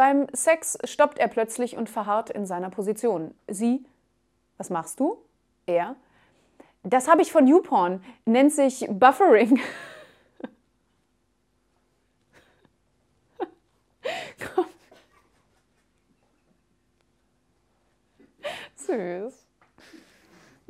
Beim Sex stoppt er plötzlich und verharrt in seiner Position. Sie, was machst du? Er, das habe ich von YouPorn, nennt sich Buffering. Komm. Süß.